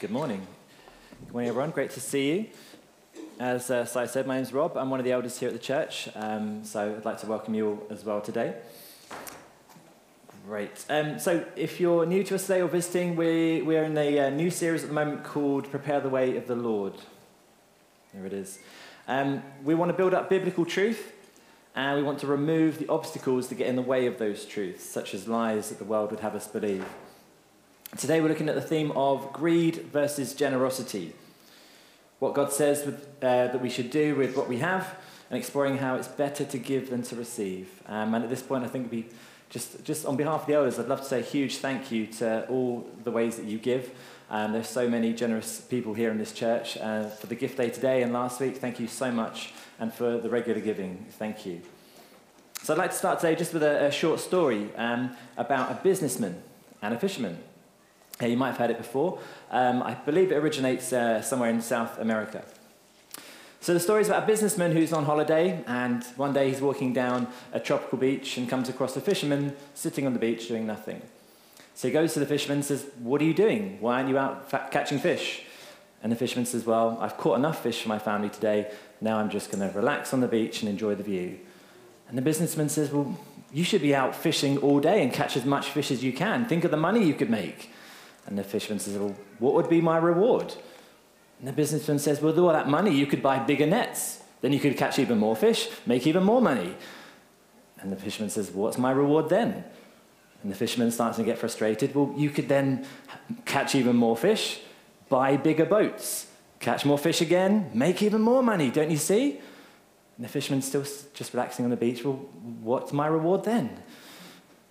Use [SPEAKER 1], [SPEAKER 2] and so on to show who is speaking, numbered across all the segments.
[SPEAKER 1] Good morning. Good morning, everyone. Great to see you. As uh, Si said, my name's Rob. I'm one of the elders here at the church, um, so I'd like to welcome you all as well today. Great. Um, so, if you're new to us today or visiting, we, we're in a uh, new series at the moment called Prepare the Way of the Lord. There it is. Um, we want to build up biblical truth, and we want to remove the obstacles that get in the way of those truths, such as lies that the world would have us believe. Today we're looking at the theme of greed versus generosity. What God says with, uh, that we should do with what we have, and exploring how it's better to give than to receive. Um, and at this point, I think we just, just on behalf of the elders, I'd love to say a huge thank you to all the ways that you give. Um, there's so many generous people here in this church. Uh, for the gift day today and last week, thank you so much. And for the regular giving, thank you. So I'd like to start today just with a, a short story um, about a businessman and a fisherman. You might have heard it before. Um, I believe it originates uh, somewhere in South America. So the story is about a businessman who's on holiday, and one day he's walking down a tropical beach and comes across a fisherman sitting on the beach doing nothing. So he goes to the fisherman and says, What are you doing? Why aren't you out catching fish? And the fisherman says, Well, I've caught enough fish for my family today. Now I'm just going to relax on the beach and enjoy the view. And the businessman says, Well, you should be out fishing all day and catch as much fish as you can. Think of the money you could make. And the fisherman says, Well, what would be my reward? And the businessman says, Well, with all that money, you could buy bigger nets. Then you could catch even more fish, make even more money. And the fisherman says, What's my reward then? And the fisherman starts to get frustrated. Well, you could then catch even more fish, buy bigger boats, catch more fish again, make even more money, don't you see? And the fisherman's still just relaxing on the beach. Well, what's my reward then?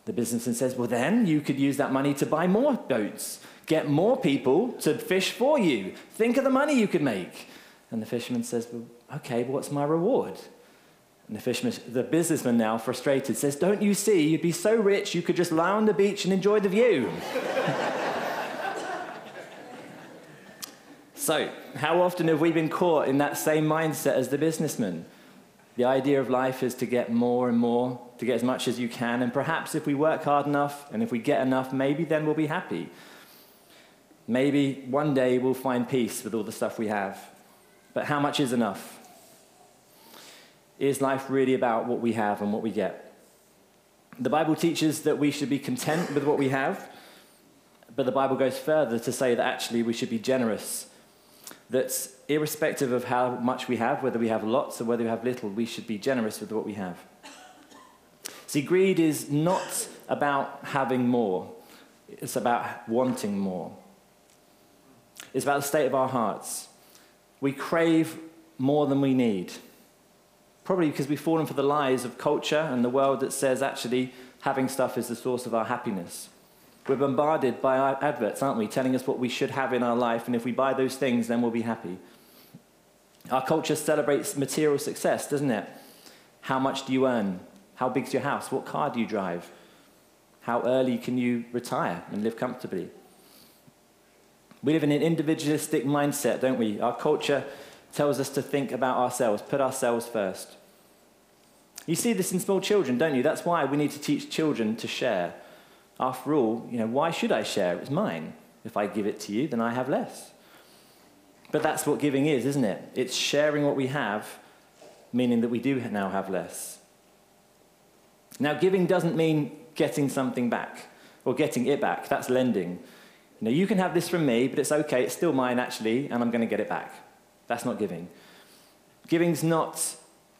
[SPEAKER 1] The businessman says, Well, then you could use that money to buy more boats, get more people to fish for you. Think of the money you could make. And the fisherman says, Well, okay, what's my reward? And the fisherman, the businessman now, frustrated, says, Don't you see? You'd be so rich you could just lie on the beach and enjoy the view. so, how often have we been caught in that same mindset as the businessman? The idea of life is to get more and more, to get as much as you can, and perhaps if we work hard enough and if we get enough, maybe then we'll be happy. Maybe one day we'll find peace with all the stuff we have. But how much is enough? Is life really about what we have and what we get? The Bible teaches that we should be content with what we have, but the Bible goes further to say that actually we should be generous. That irrespective of how much we have, whether we have lots or whether we have little, we should be generous with what we have. See, greed is not about having more, it's about wanting more. It's about the state of our hearts. We crave more than we need. Probably because we've fallen for the lies of culture and the world that says actually having stuff is the source of our happiness. We're bombarded by our adverts, aren't we, telling us what we should have in our life, and if we buy those things, then we'll be happy. Our culture celebrates material success, doesn't it? How much do you earn? How big's your house? What car do you drive? How early can you retire and live comfortably? We live in an individualistic mindset, don't we? Our culture tells us to think about ourselves, put ourselves first. You see this in small children, don't you? That's why we need to teach children to share. After all, you know, why should I share? It's mine. If I give it to you, then I have less. But that's what giving is, isn't it? It's sharing what we have, meaning that we do now have less. Now, giving doesn't mean getting something back or getting it back. That's lending. You know, you can have this from me, but it's okay, it's still mine actually, and I'm going to get it back. That's not giving. Giving's not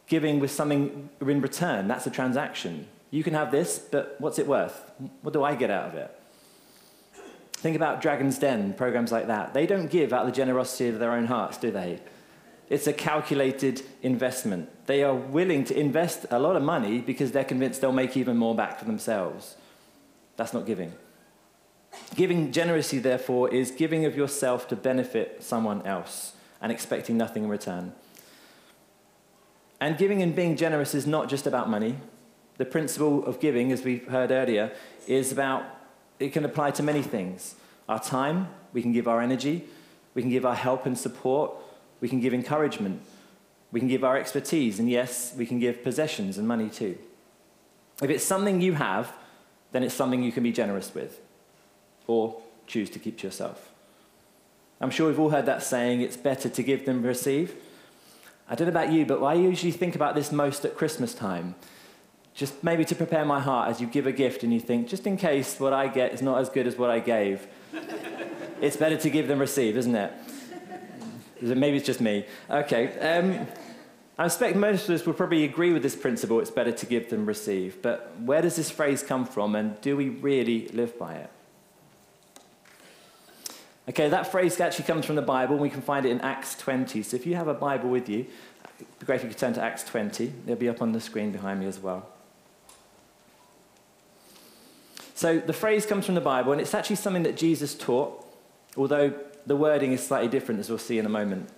[SPEAKER 1] giving with something in return. That's a transaction. You can have this, but what's it worth? What do I get out of it? Think about Dragon's Den, programs like that. They don't give out of the generosity of their own hearts, do they? It's a calculated investment. They are willing to invest a lot of money because they're convinced they'll make even more back for themselves. That's not giving. Giving generously, therefore, is giving of yourself to benefit someone else and expecting nothing in return. And giving and being generous is not just about money. The principle of giving, as we've heard earlier, is about, it can apply to many things. Our time, we can give our energy, we can give our help and support, we can give encouragement, we can give our expertise, and yes, we can give possessions and money too. If it's something you have, then it's something you can be generous with, or choose to keep to yourself. I'm sure we've all heard that saying, it's better to give than receive. I don't know about you, but I usually think about this most at Christmas time. Just maybe to prepare my heart as you give a gift and you think, just in case what I get is not as good as what I gave, it's better to give than receive, isn't it? Maybe it's just me. Okay. Um, I expect most of us will probably agree with this principle it's better to give than receive. But where does this phrase come from, and do we really live by it? Okay, that phrase actually comes from the Bible. and We can find it in Acts 20. So if you have a Bible with you, it'd be great if you could turn to Acts 20. It'll be up on the screen behind me as well. So the phrase comes from the Bible, and it's actually something that Jesus taught, although the wording is slightly different, as we'll see in a moment.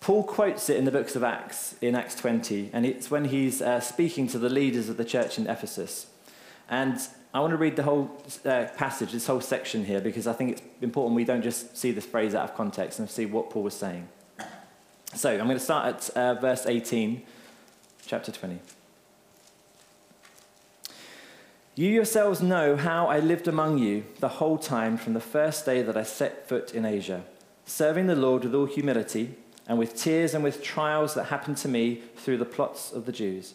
[SPEAKER 1] Paul quotes it in the books of Acts, in Acts 20, and it's when he's uh, speaking to the leaders of the church in Ephesus. And I want to read the whole uh, passage, this whole section here, because I think it's important we don't just see this phrase out of context and see what Paul was saying. So I'm going to start at uh, verse 18, chapter 20. You yourselves know how I lived among you the whole time from the first day that I set foot in Asia, serving the Lord with all humility and with tears and with trials that happened to me through the plots of the Jews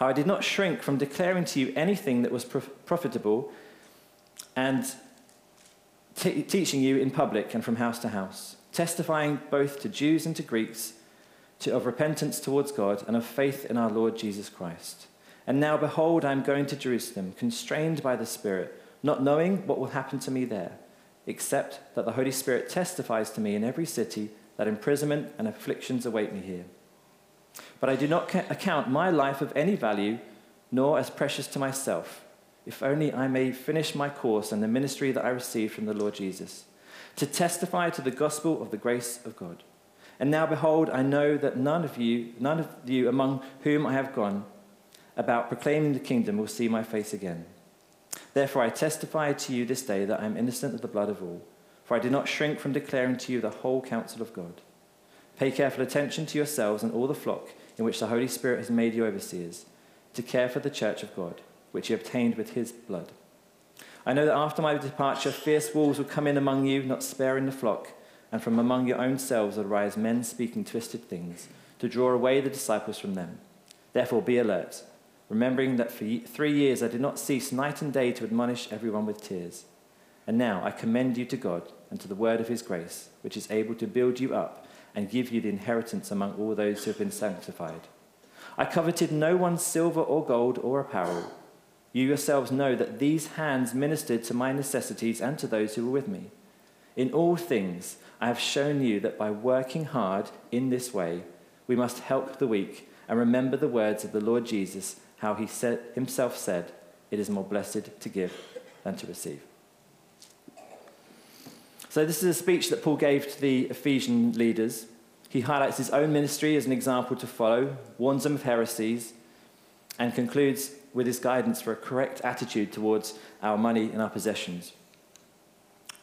[SPEAKER 1] how I did not shrink from declaring to you anything that was profitable and t- teaching you in public and from house to house, testifying both to Jews and to Greeks to, of repentance towards God and of faith in our Lord Jesus Christ. And now, behold, I am going to Jerusalem, constrained by the Spirit, not knowing what will happen to me there, except that the Holy Spirit testifies to me in every city that imprisonment and afflictions await me here. But I do not account my life of any value, nor as precious to myself, if only I may finish my course and the ministry that I received from the Lord Jesus, to testify to the gospel of the grace of God. And now, behold, I know that none of you, none of you among whom I have gone about proclaiming the kingdom will see my face again. Therefore, I testify to you this day that I am innocent of the blood of all, for I do not shrink from declaring to you the whole counsel of God. Pay careful attention to yourselves and all the flock in which the Holy Spirit has made you overseers, to care for the church of God, which he obtained with his blood. I know that after my departure, fierce wolves will come in among you, not sparing the flock, and from among your own selves will rise men speaking twisted things, to draw away the disciples from them. Therefore, be alert, remembering that for three years I did not cease night and day to admonish everyone with tears. And now I commend you to God and to the word of his grace, which is able to build you up and give you the inheritance among all those who have been sanctified. I coveted no one's silver or gold or apparel. You yourselves know that these hands ministered to my necessities and to those who were with me. In all things, I have shown you that by working hard in this way, we must help the weak and remember the words of the Lord Jesus, how he said, himself said, It is more blessed to give than to receive. So, this is a speech that Paul gave to the Ephesian leaders. He highlights his own ministry as an example to follow, warns them of heresies, and concludes with his guidance for a correct attitude towards our money and our possessions.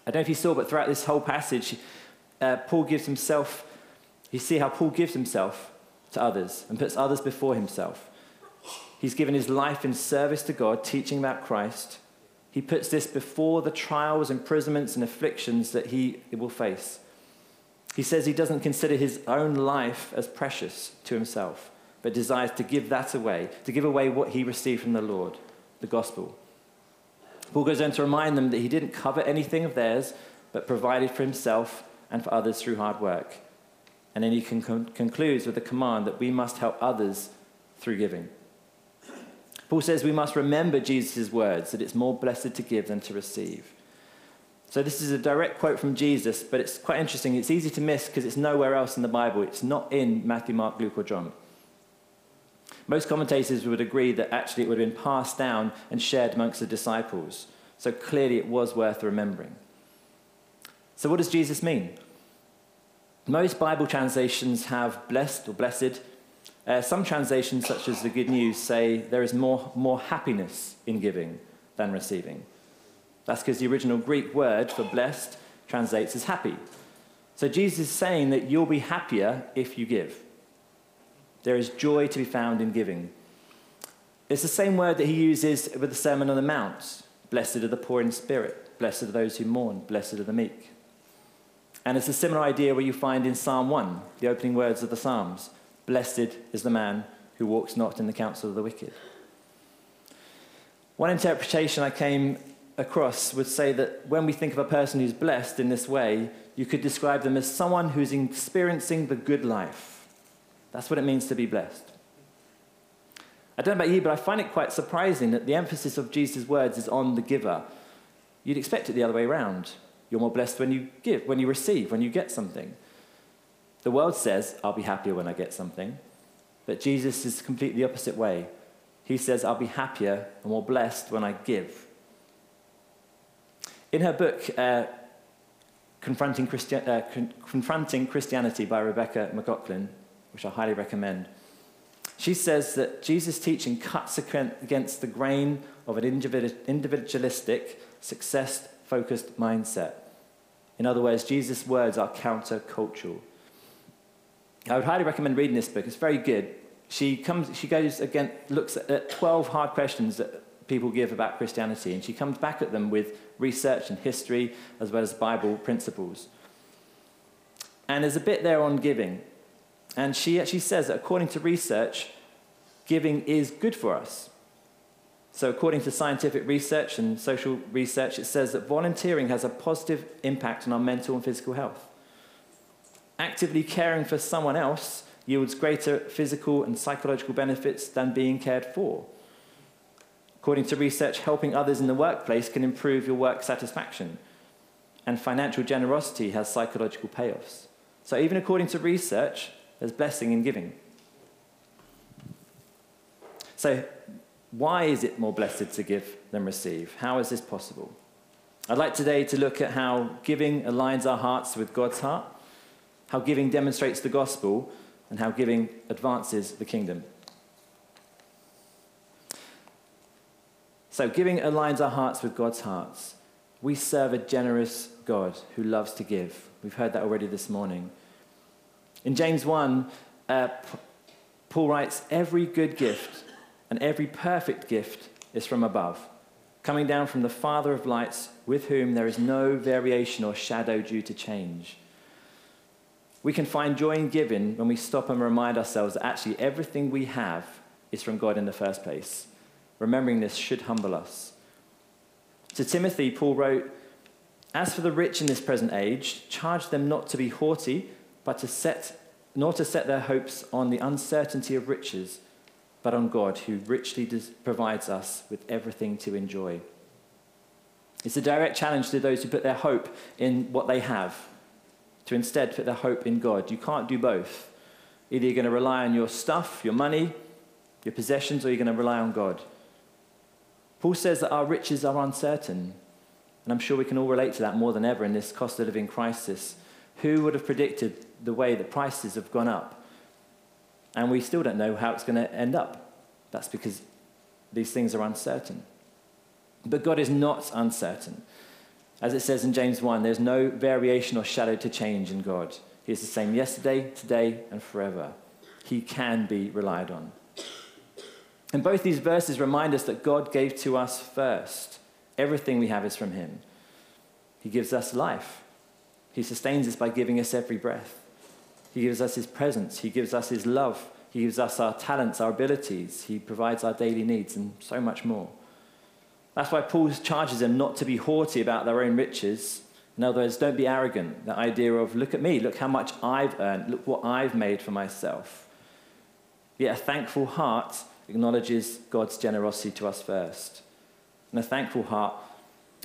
[SPEAKER 1] I don't know if you saw, but throughout this whole passage, uh, Paul gives himself, you see how Paul gives himself to others and puts others before himself. He's given his life in service to God, teaching about Christ. He puts this before the trials, imprisonments, and afflictions that he will face. He says he doesn't consider his own life as precious to himself, but desires to give that away, to give away what he received from the Lord, the gospel. Paul goes on to remind them that he didn't covet anything of theirs, but provided for himself and for others through hard work. And then he con- concludes with a command that we must help others through giving. Paul says we must remember Jesus' words that it's more blessed to give than to receive. So, this is a direct quote from Jesus, but it's quite interesting. It's easy to miss because it's nowhere else in the Bible. It's not in Matthew, Mark, Luke, or John. Most commentators would agree that actually it would have been passed down and shared amongst the disciples. So, clearly it was worth remembering. So, what does Jesus mean? Most Bible translations have blessed or blessed uh, some translations, such as the Good News, say there is more, more happiness in giving than receiving. That's because the original Greek word for blessed translates as happy. So Jesus is saying that you'll be happier if you give. There is joy to be found in giving. It's the same word that he uses with the Sermon on the Mount blessed are the poor in spirit, blessed are those who mourn, blessed are the meek. And it's a similar idea where you find in Psalm 1, the opening words of the Psalms Blessed is the man who walks not in the counsel of the wicked. One interpretation I came across would say that when we think of a person who's blessed in this way, you could describe them as someone who's experiencing the good life. That's what it means to be blessed. I don't know about you, but I find it quite surprising that the emphasis of Jesus' words is on the giver. You'd expect it the other way around. You're more blessed when you give, when you receive, when you get something. The world says, I'll be happier when I get something. But Jesus is completely the opposite way. He says, I'll be happier and more blessed when I give. In her book, uh, Confronting, uh, Con- Confronting Christianity by Rebecca McLaughlin, which I highly recommend, she says that Jesus' teaching cuts against the grain of an individualistic, success focused mindset. In other words, Jesus' words are countercultural. I would highly recommend reading this book. It's very good. She, comes, she goes again, looks at 12 hard questions that people give about Christianity, and she comes back at them with research and history as well as Bible principles. And there's a bit there on giving. And she actually says that according to research, giving is good for us. So, according to scientific research and social research, it says that volunteering has a positive impact on our mental and physical health. Actively caring for someone else yields greater physical and psychological benefits than being cared for. According to research, helping others in the workplace can improve your work satisfaction. And financial generosity has psychological payoffs. So, even according to research, there's blessing in giving. So, why is it more blessed to give than receive? How is this possible? I'd like today to look at how giving aligns our hearts with God's heart, how giving demonstrates the gospel, and how giving advances the kingdom. So, giving aligns our hearts with God's hearts. We serve a generous God who loves to give. We've heard that already this morning. In James 1, uh, Paul writes, Every good gift and every perfect gift is from above, coming down from the Father of lights, with whom there is no variation or shadow due to change. We can find joy in giving when we stop and remind ourselves that actually everything we have is from God in the first place. Remembering this should humble us. To Timothy, Paul wrote, As for the rich in this present age, charge them not to be haughty, but to set, nor to set their hopes on the uncertainty of riches but on God, who richly provides us with everything to enjoy. It's a direct challenge to those who put their hope in what they have, to instead put their hope in God. You can't do both. Either you're going to rely on your stuff, your money, your possessions, or you're going to rely on God. Paul says that our riches are uncertain. And I'm sure we can all relate to that more than ever in this cost of living crisis. Who would have predicted the way that prices have gone up? and we still don't know how it's going to end up. That's because these things are uncertain. But God is not uncertain. As it says in James 1, there's no variation or shadow to change in God. He is the same yesterday, today, and forever. He can be relied on. And both these verses remind us that God gave to us first. Everything we have is from Him. He gives us life. He sustains us by giving us every breath. He gives us His presence. He gives us His love. He gives us our talents, our abilities. He provides our daily needs, and so much more. That's why Paul charges them not to be haughty about their own riches. In other words, don't be arrogant. The idea of, look at me, look how much I've earned, look what I've made for myself. Yet a thankful heart acknowledges God's generosity to us first. And a thankful heart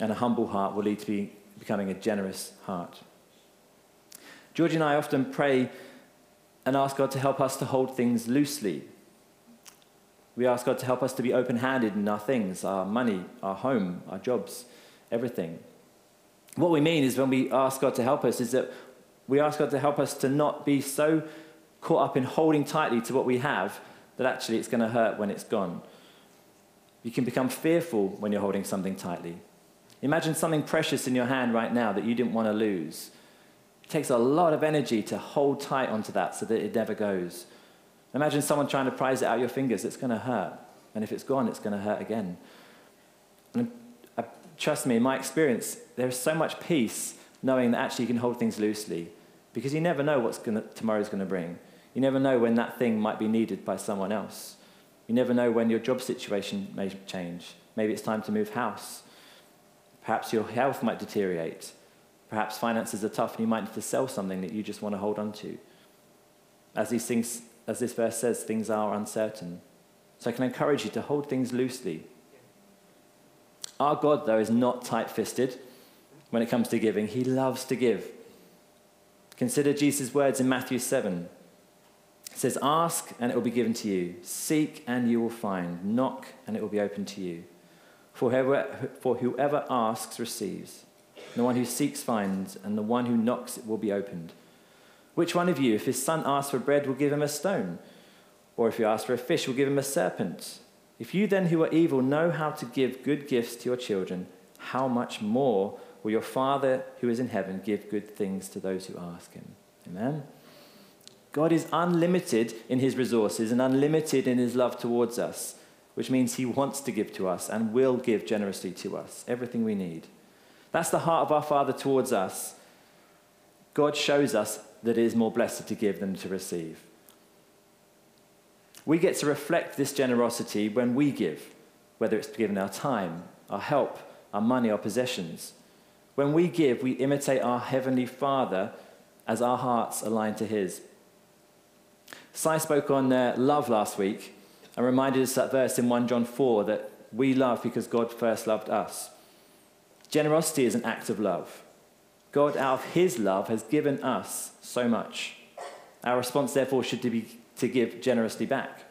[SPEAKER 1] and a humble heart will lead to be, becoming a generous heart. George and I often pray and ask God to help us to hold things loosely. We ask God to help us to be open handed in our things, our money, our home, our jobs, everything. What we mean is when we ask God to help us, is that we ask God to help us to not be so caught up in holding tightly to what we have that actually it's going to hurt when it's gone. You can become fearful when you're holding something tightly. Imagine something precious in your hand right now that you didn't want to lose It takes a lot of energy to hold tight onto that so that it never goes. Imagine someone trying to prise it out your fingers, it's going to hurt. And if it's gone, it's going to hurt again. And trust me, in my experience, there's so much peace knowing that actually you can hold things loosely because you never know what tomorrow's going to bring. You never know when that thing might be needed by someone else. You never know when your job situation may change. Maybe it's time to move house. Perhaps your health might deteriorate. Perhaps finances are tough and you might need to sell something that you just want to hold on to. As, these things, as this verse says, things are uncertain. So I can encourage you to hold things loosely. Our God, though, is not tight fisted when it comes to giving. He loves to give. Consider Jesus' words in Matthew 7. It says, Ask and it will be given to you. Seek and you will find. Knock and it will be opened to you. For whoever, for whoever asks receives. The one who seeks finds, and the one who knocks it will be opened. Which one of you, if his son asks for bread, will give him a stone? Or if he asks for a fish, will give him a serpent? If you then, who are evil, know how to give good gifts to your children, how much more will your Father who is in heaven give good things to those who ask him? Amen? God is unlimited in his resources and unlimited in his love towards us, which means he wants to give to us and will give generously to us everything we need. That's the heart of our Father towards us. God shows us that it is more blessed to give than to receive. We get to reflect this generosity when we give, whether it's given our time, our help, our money, our possessions. When we give, we imitate our Heavenly Father as our hearts align to His. Si spoke on uh, love last week and reminded us that verse in 1 John 4 that we love because God first loved us. Generosity is an act of love. God, out of His love, has given us so much. Our response, therefore, should be to give generously back,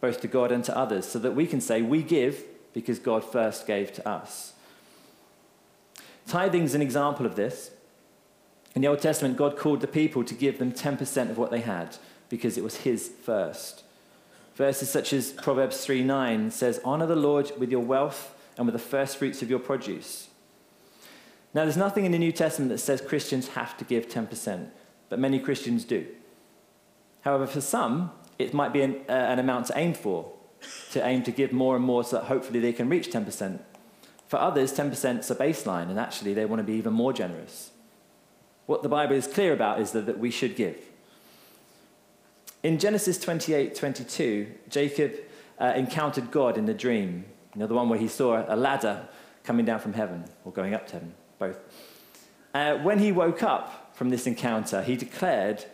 [SPEAKER 1] both to God and to others, so that we can say we give because God first gave to us. Tithing is an example of this. In the Old Testament, God called the people to give them 10% of what they had because it was his first. Verses such as Proverbs 3 9 says, Honor the Lord with your wealth and with the first fruits of your produce. Now, there's nothing in the New Testament that says Christians have to give 10%, but many Christians do. However, for some, it might be an, uh, an amount to aim for, to aim to give more and more so that hopefully they can reach 10%. For others, 10% is a baseline, and actually they want to be even more generous. What the Bible is clear about is that, that we should give. In Genesis 28 22, Jacob uh, encountered God in a dream. You know, the one where he saw a ladder coming down from heaven, or going up to heaven, both. Uh, when he woke up from this encounter, he declared,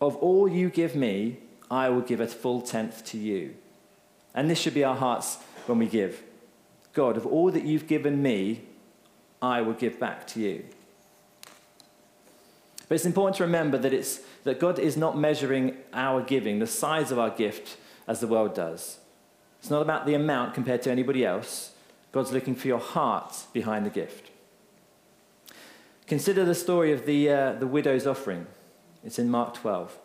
[SPEAKER 1] Of all you give me, I will give a full tenth to you. And this should be our hearts when we give. God, of all that you've given me, I will give back to you. But it's important to remember that, it's, that God is not measuring our giving, the size of our gift, as the world does. It's not about the amount compared to anybody else. God's looking for your heart behind the gift. Consider the story of the, uh, the widow's offering. It's in Mark 12.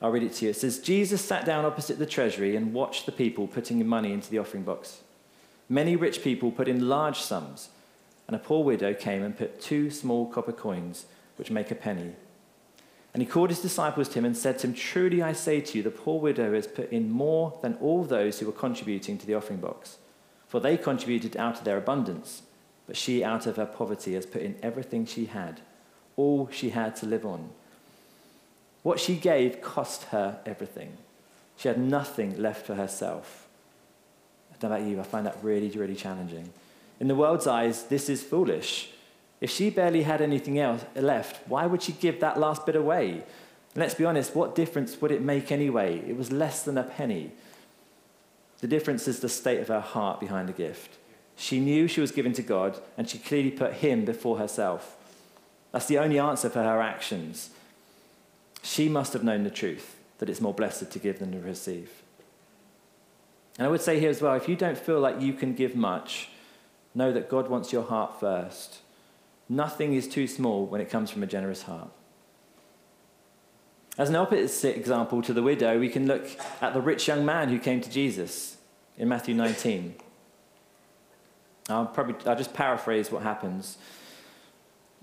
[SPEAKER 1] I'll read it to you. It says, Jesus sat down opposite the treasury and watched the people putting money into the offering box. Many rich people put in large sums and a poor widow came and put two small copper coins, which make a penny. And he called his disciples to him and said to him, Truly I say to you, the poor widow has put in more than all those who were contributing to the offering box. For they contributed out of their abundance, but she out of her poverty has put in everything she had, all she had to live on. What she gave cost her everything. She had nothing left for herself. I don't know about you, I find that really, really challenging. In the world's eyes, this is foolish. If she barely had anything else left, why would she give that last bit away? And let's be honest, what difference would it make anyway? It was less than a penny. The difference is the state of her heart behind the gift. She knew she was giving to God, and she clearly put Him before herself. That's the only answer for her actions. She must have known the truth that it's more blessed to give than to receive. And I would say here as well if you don't feel like you can give much, Know that God wants your heart first. Nothing is too small when it comes from a generous heart. As an opposite example to the widow, we can look at the rich young man who came to Jesus in Matthew 19. I'll, probably, I'll just paraphrase what happens.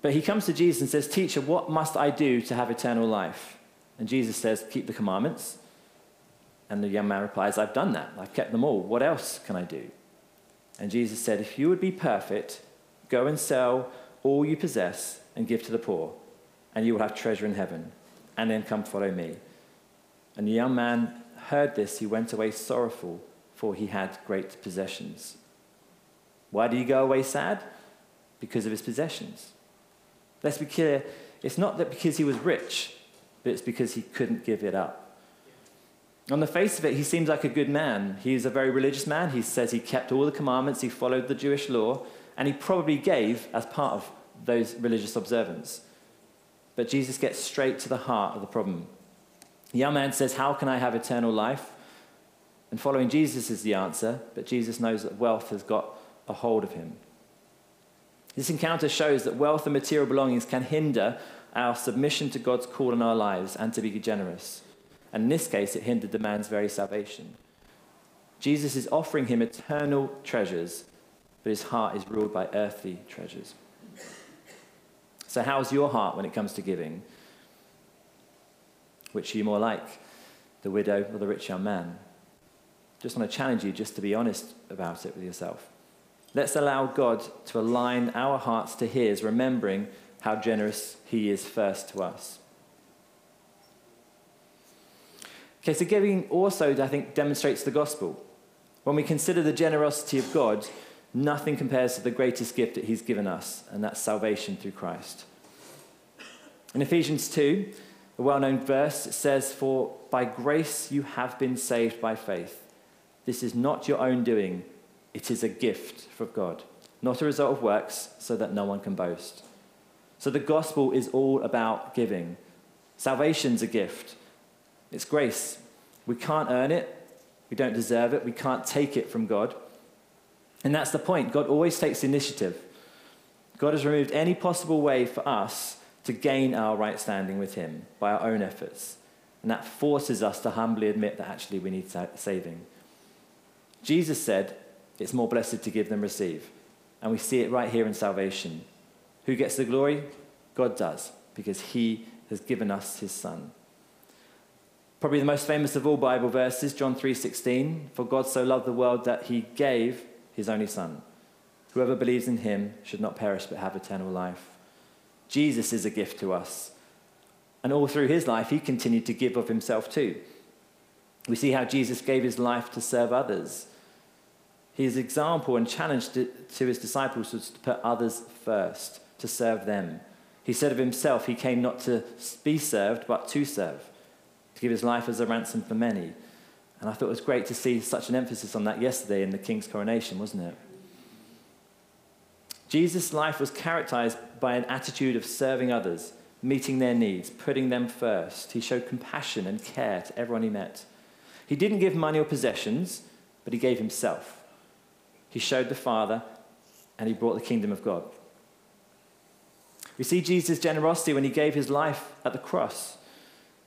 [SPEAKER 1] But he comes to Jesus and says, Teacher, what must I do to have eternal life? And Jesus says, Keep the commandments. And the young man replies, I've done that. I've kept them all. What else can I do? And Jesus said, If you would be perfect, go and sell all you possess and give to the poor, and you will have treasure in heaven. And then come follow me. And the young man heard this. He went away sorrowful, for he had great possessions. Why did he go away sad? Because of his possessions. Let's be clear it's not that because he was rich, but it's because he couldn't give it up. On the face of it, he seems like a good man. He's a very religious man. He says he kept all the commandments, he followed the Jewish law, and he probably gave as part of those religious observance. But Jesus gets straight to the heart of the problem. The young man says, How can I have eternal life? And following Jesus is the answer, but Jesus knows that wealth has got a hold of him. This encounter shows that wealth and material belongings can hinder our submission to God's call in our lives and to be generous. And in this case, it hindered the man's very salvation. Jesus is offering him eternal treasures, but his heart is ruled by earthly treasures. So, how's your heart when it comes to giving? Which are you more like, the widow or the rich young man? Just want to challenge you just to be honest about it with yourself. Let's allow God to align our hearts to His, remembering how generous He is first to us. Okay, so giving also, I think, demonstrates the gospel. When we consider the generosity of God, nothing compares to the greatest gift that He's given us, and that's salvation through Christ. In Ephesians 2, a well known verse, it says, For by grace you have been saved by faith. This is not your own doing, it is a gift from God, not a result of works, so that no one can boast. So the gospel is all about giving. Salvation's a gift. It's grace. We can't earn it. We don't deserve it. We can't take it from God. And that's the point. God always takes initiative. God has removed any possible way for us to gain our right standing with Him by our own efforts. And that forces us to humbly admit that actually we need saving. Jesus said, It's more blessed to give than receive. And we see it right here in salvation. Who gets the glory? God does, because He has given us His Son. Probably the most famous of all Bible verses, John 3:16, for God so loved the world that he gave his only son. Whoever believes in him should not perish but have eternal life. Jesus is a gift to us. And all through his life he continued to give of himself too. We see how Jesus gave his life to serve others. His example and challenge to, his disciples was to put others first, to serve them. He said of himself, he came not to be served, but to serve to give his life as a ransom for many. And I thought it was great to see such an emphasis on that yesterday in the king's coronation, wasn't it? Jesus' life was characterized by an attitude of serving others, meeting their needs, putting them first. He showed compassion and care to everyone he met. He didn't give money or possessions, but he gave himself. He showed the Father, and he brought the kingdom of God. We see Jesus' generosity when he gave his life at the cross.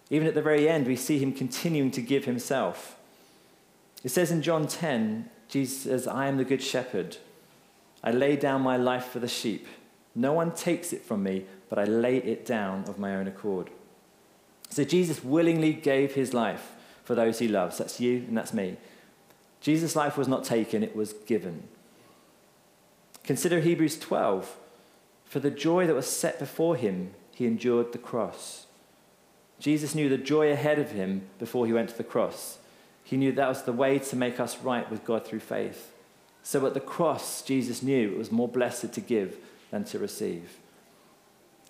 [SPEAKER 1] Even at the very end, we see him continuing to give himself. It says in John 10, Jesus says, I am the good shepherd. I lay down my life for the sheep. No one takes it from me, but I lay it down of my own accord. So Jesus willingly gave his life for those he loves. That's you and that's me. Jesus' life was not taken, it was given. Consider Hebrews 12. For the joy that was set before him, he endured the cross Jesus knew the joy ahead of him before he went to the cross. He knew that was the way to make us right with God through faith. So at the cross, Jesus knew it was more blessed to give than to receive.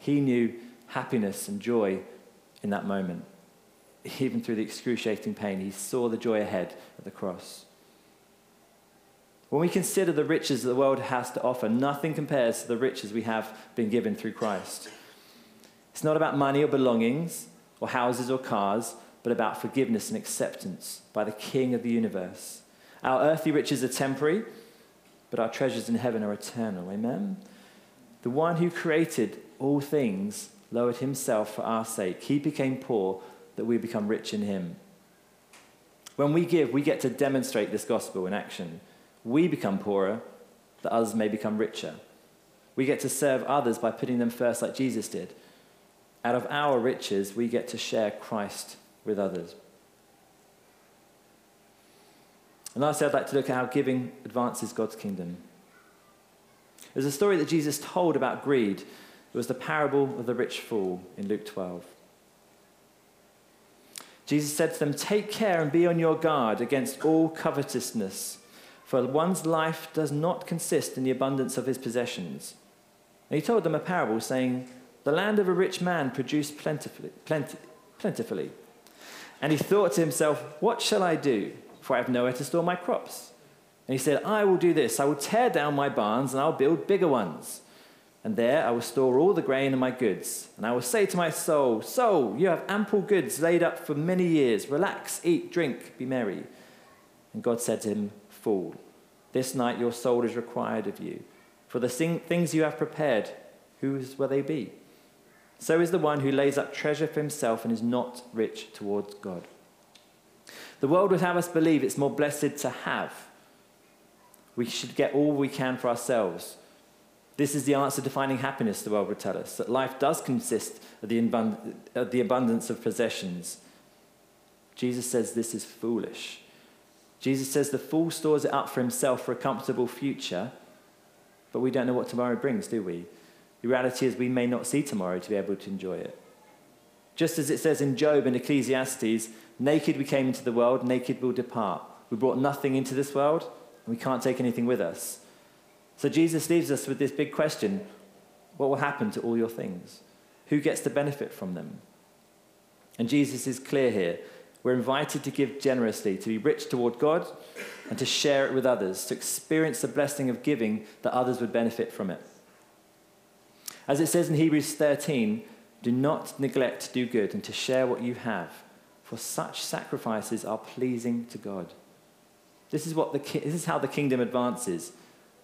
[SPEAKER 1] He knew happiness and joy in that moment. Even through the excruciating pain, he saw the joy ahead at the cross. When we consider the riches that the world has to offer, nothing compares to the riches we have been given through Christ. It's not about money or belongings, or houses or cars, but about forgiveness and acceptance by the King of the universe. Our earthly riches are temporary, but our treasures in heaven are eternal. Amen? The one who created all things lowered himself for our sake. He became poor that we become rich in him. When we give, we get to demonstrate this gospel in action. We become poorer that others may become richer. We get to serve others by putting them first, like Jesus did out of our riches, we get to share Christ with others. And lastly, I'd like to look at how giving advances God's kingdom. There's a story that Jesus told about greed. It was the parable of the rich fool in Luke 12. Jesus said to them, Take care and be on your guard against all covetousness, for one's life does not consist in the abundance of his possessions. And he told them a parable, saying, The land of a rich man produced plentifully. plentifully. And he thought to himself, What shall I do? For I have nowhere to store my crops. And he said, I will do this. I will tear down my barns and I'll build bigger ones. And there I will store all the grain and my goods. And I will say to my soul, Soul, you have ample goods laid up for many years. Relax, eat, drink, be merry. And God said to him, This night your soul is required of you. For the things you have prepared, whose will they be? So is the one who lays up treasure for himself and is not rich towards God. The world would have us believe it's more blessed to have. We should get all we can for ourselves. This is the answer to finding happiness, the world would tell us, that life does consist of the, abund- of the abundance of possessions. Jesus says this is foolish. Jesus says the fool stores it up for himself for a comfortable future, but we don't know what tomorrow brings, do we? The reality is we may not see tomorrow to be able to enjoy it. Just as it says in Job and Ecclesiastes, naked we came into the world, naked we'll depart. We brought nothing into this world, and we can't take anything with us. So Jesus leaves us with this big question what will happen to all your things? Who gets to benefit from them? And Jesus is clear here. We're invited to give generously, to be rich toward God, and to share it with others, to experience the blessing of giving that others would benefit from it. As it says in Hebrews 13, do not neglect to do good and to share what you have, for such sacrifices are pleasing to God. This is, what the, this is how the kingdom advances.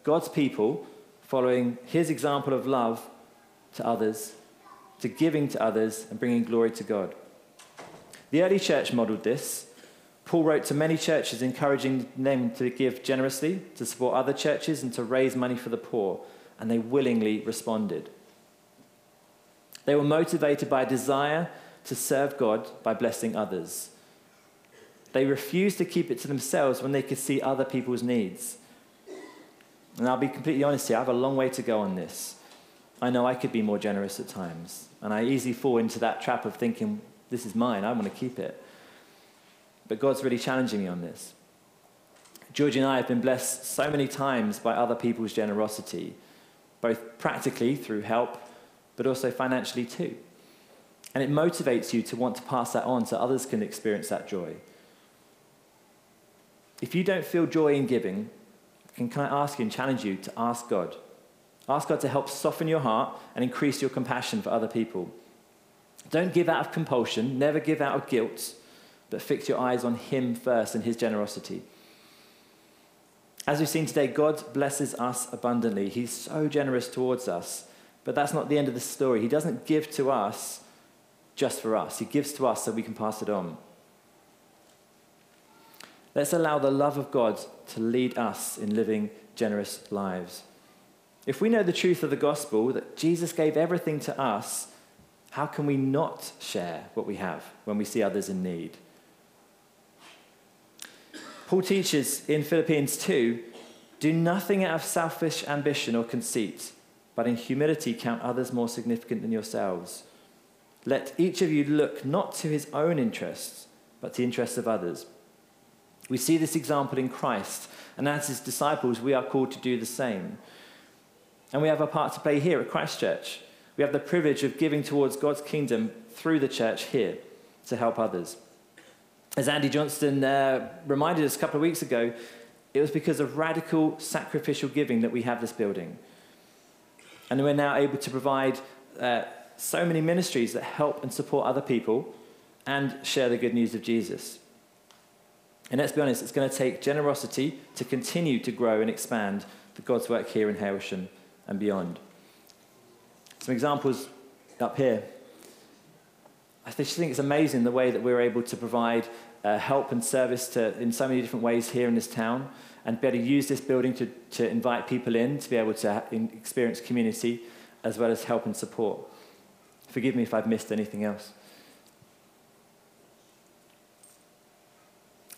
[SPEAKER 1] God's people following his example of love to others, to giving to others, and bringing glory to God. The early church modeled this. Paul wrote to many churches encouraging them to give generously, to support other churches, and to raise money for the poor, and they willingly responded. They were motivated by a desire to serve God by blessing others. They refused to keep it to themselves when they could see other people's needs. And I'll be completely honest here, I have a long way to go on this. I know I could be more generous at times, and I easily fall into that trap of thinking, this is mine, I want to keep it. But God's really challenging me on this. George and I have been blessed so many times by other people's generosity, both practically through help, but also financially too. And it motivates you to want to pass that on so others can experience that joy. If you don't feel joy in giving, can, can I ask you and challenge you to ask God? Ask God to help soften your heart and increase your compassion for other people. Don't give out of compulsion, never give out of guilt, but fix your eyes on Him first and His generosity. As we've seen today, God blesses us abundantly. He's so generous towards us. But that's not the end of the story. He doesn't give to us just for us, He gives to us so we can pass it on. Let's allow the love of God to lead us in living generous lives. If we know the truth of the gospel, that Jesus gave everything to us, how can we not share what we have when we see others in need? Paul teaches in Philippians 2 do nothing out of selfish ambition or conceit, but in humility count others more significant than yourselves. Let each of you look not to his own interests, but to the interests of others. We see this example in Christ, and as his disciples, we are called to do the same. And we have a part to play here at Christ Church. We have the privilege of giving towards God's kingdom through the church here to help others. As Andy Johnston uh, reminded us a couple of weeks ago, it was because of radical sacrificial giving that we have this building. And we're now able to provide uh, so many ministries that help and support other people and share the good news of Jesus. And let's be honest, it's going to take generosity to continue to grow and expand the God's work here in Hailsham and beyond. Some examples up here. I just think it's amazing the way that we're able to provide uh, help and service to, in so many different ways here in this town and be able to use this building to, to invite people in to be able to experience community as well as help and support. Forgive me if I've missed anything else.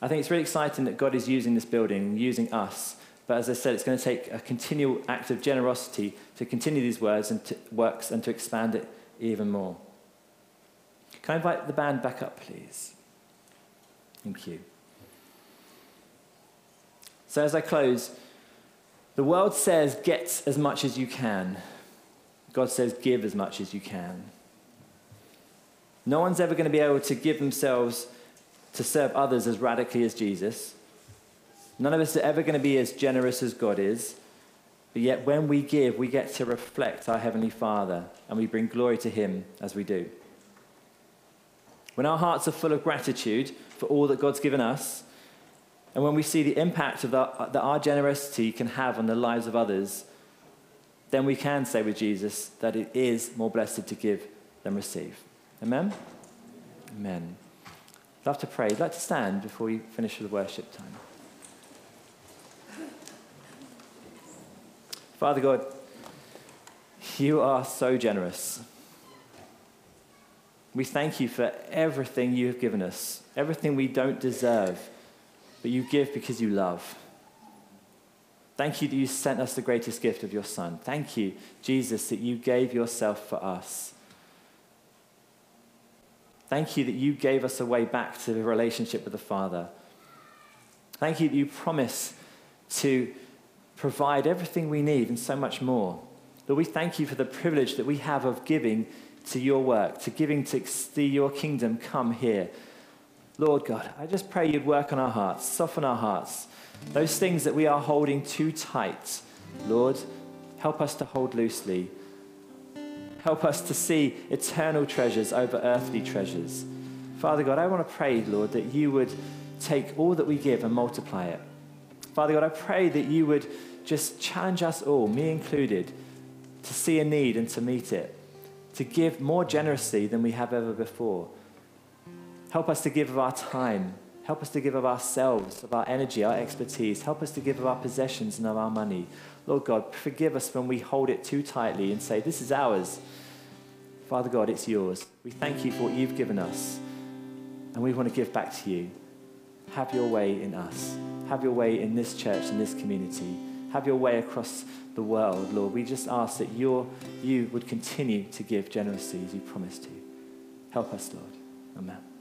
[SPEAKER 1] I think it's really exciting that God is using this building using us But as I said, it's going to take a continual act of generosity to continue these words and to, works and to expand it even more. Can I invite the band back up, please? Thank you. So, as I close, the world says, get as much as you can. God says, give as much as you can. No one's ever going to be able to give themselves to serve others as radically as Jesus. None of us are ever going to be as generous as God is. But yet, when we give, we get to reflect our Heavenly Father and we bring glory to Him as we do. When our hearts are full of gratitude for all that God's given us, and when we see the impact the, that our generosity can have on the lives of others, then we can say with Jesus that it is more blessed to give than receive. Amen? Amen. I'd love to pray. I'd like to stand before we finish with the worship time. Father God, you are so generous. We thank you for everything you have given us, everything we don't deserve, but you give because you love. Thank you that you sent us the greatest gift of your Son. Thank you, Jesus, that you gave yourself for us. Thank you that you gave us a way back to the relationship with the Father. Thank you that you promise to provide everything we need and so much more. Lord, we thank you for the privilege that we have of giving to your work, to giving to see your kingdom come here. Lord God, I just pray you'd work on our hearts, soften our hearts. Those things that we are holding too tight, Lord, help us to hold loosely. Help us to see eternal treasures over earthly treasures. Father God, I want to pray, Lord, that you would take all that we give and multiply it. Father God, I pray that you would just challenge us all, me included, to see a need and to meet it, to give more generously than we have ever before. Help us to give of our time. Help us to give of ourselves, of our energy, our expertise. Help us to give of our possessions and of our money. Lord God, forgive us when we hold it too tightly and say, This is ours. Father God, it's yours. We thank you for what you've given us, and we want to give back to you. Have your way in us. Have your way in this church, in this community. Have your way across the world, Lord. We just ask that your, you would continue to give generously as you promised to. Help us, Lord. Amen.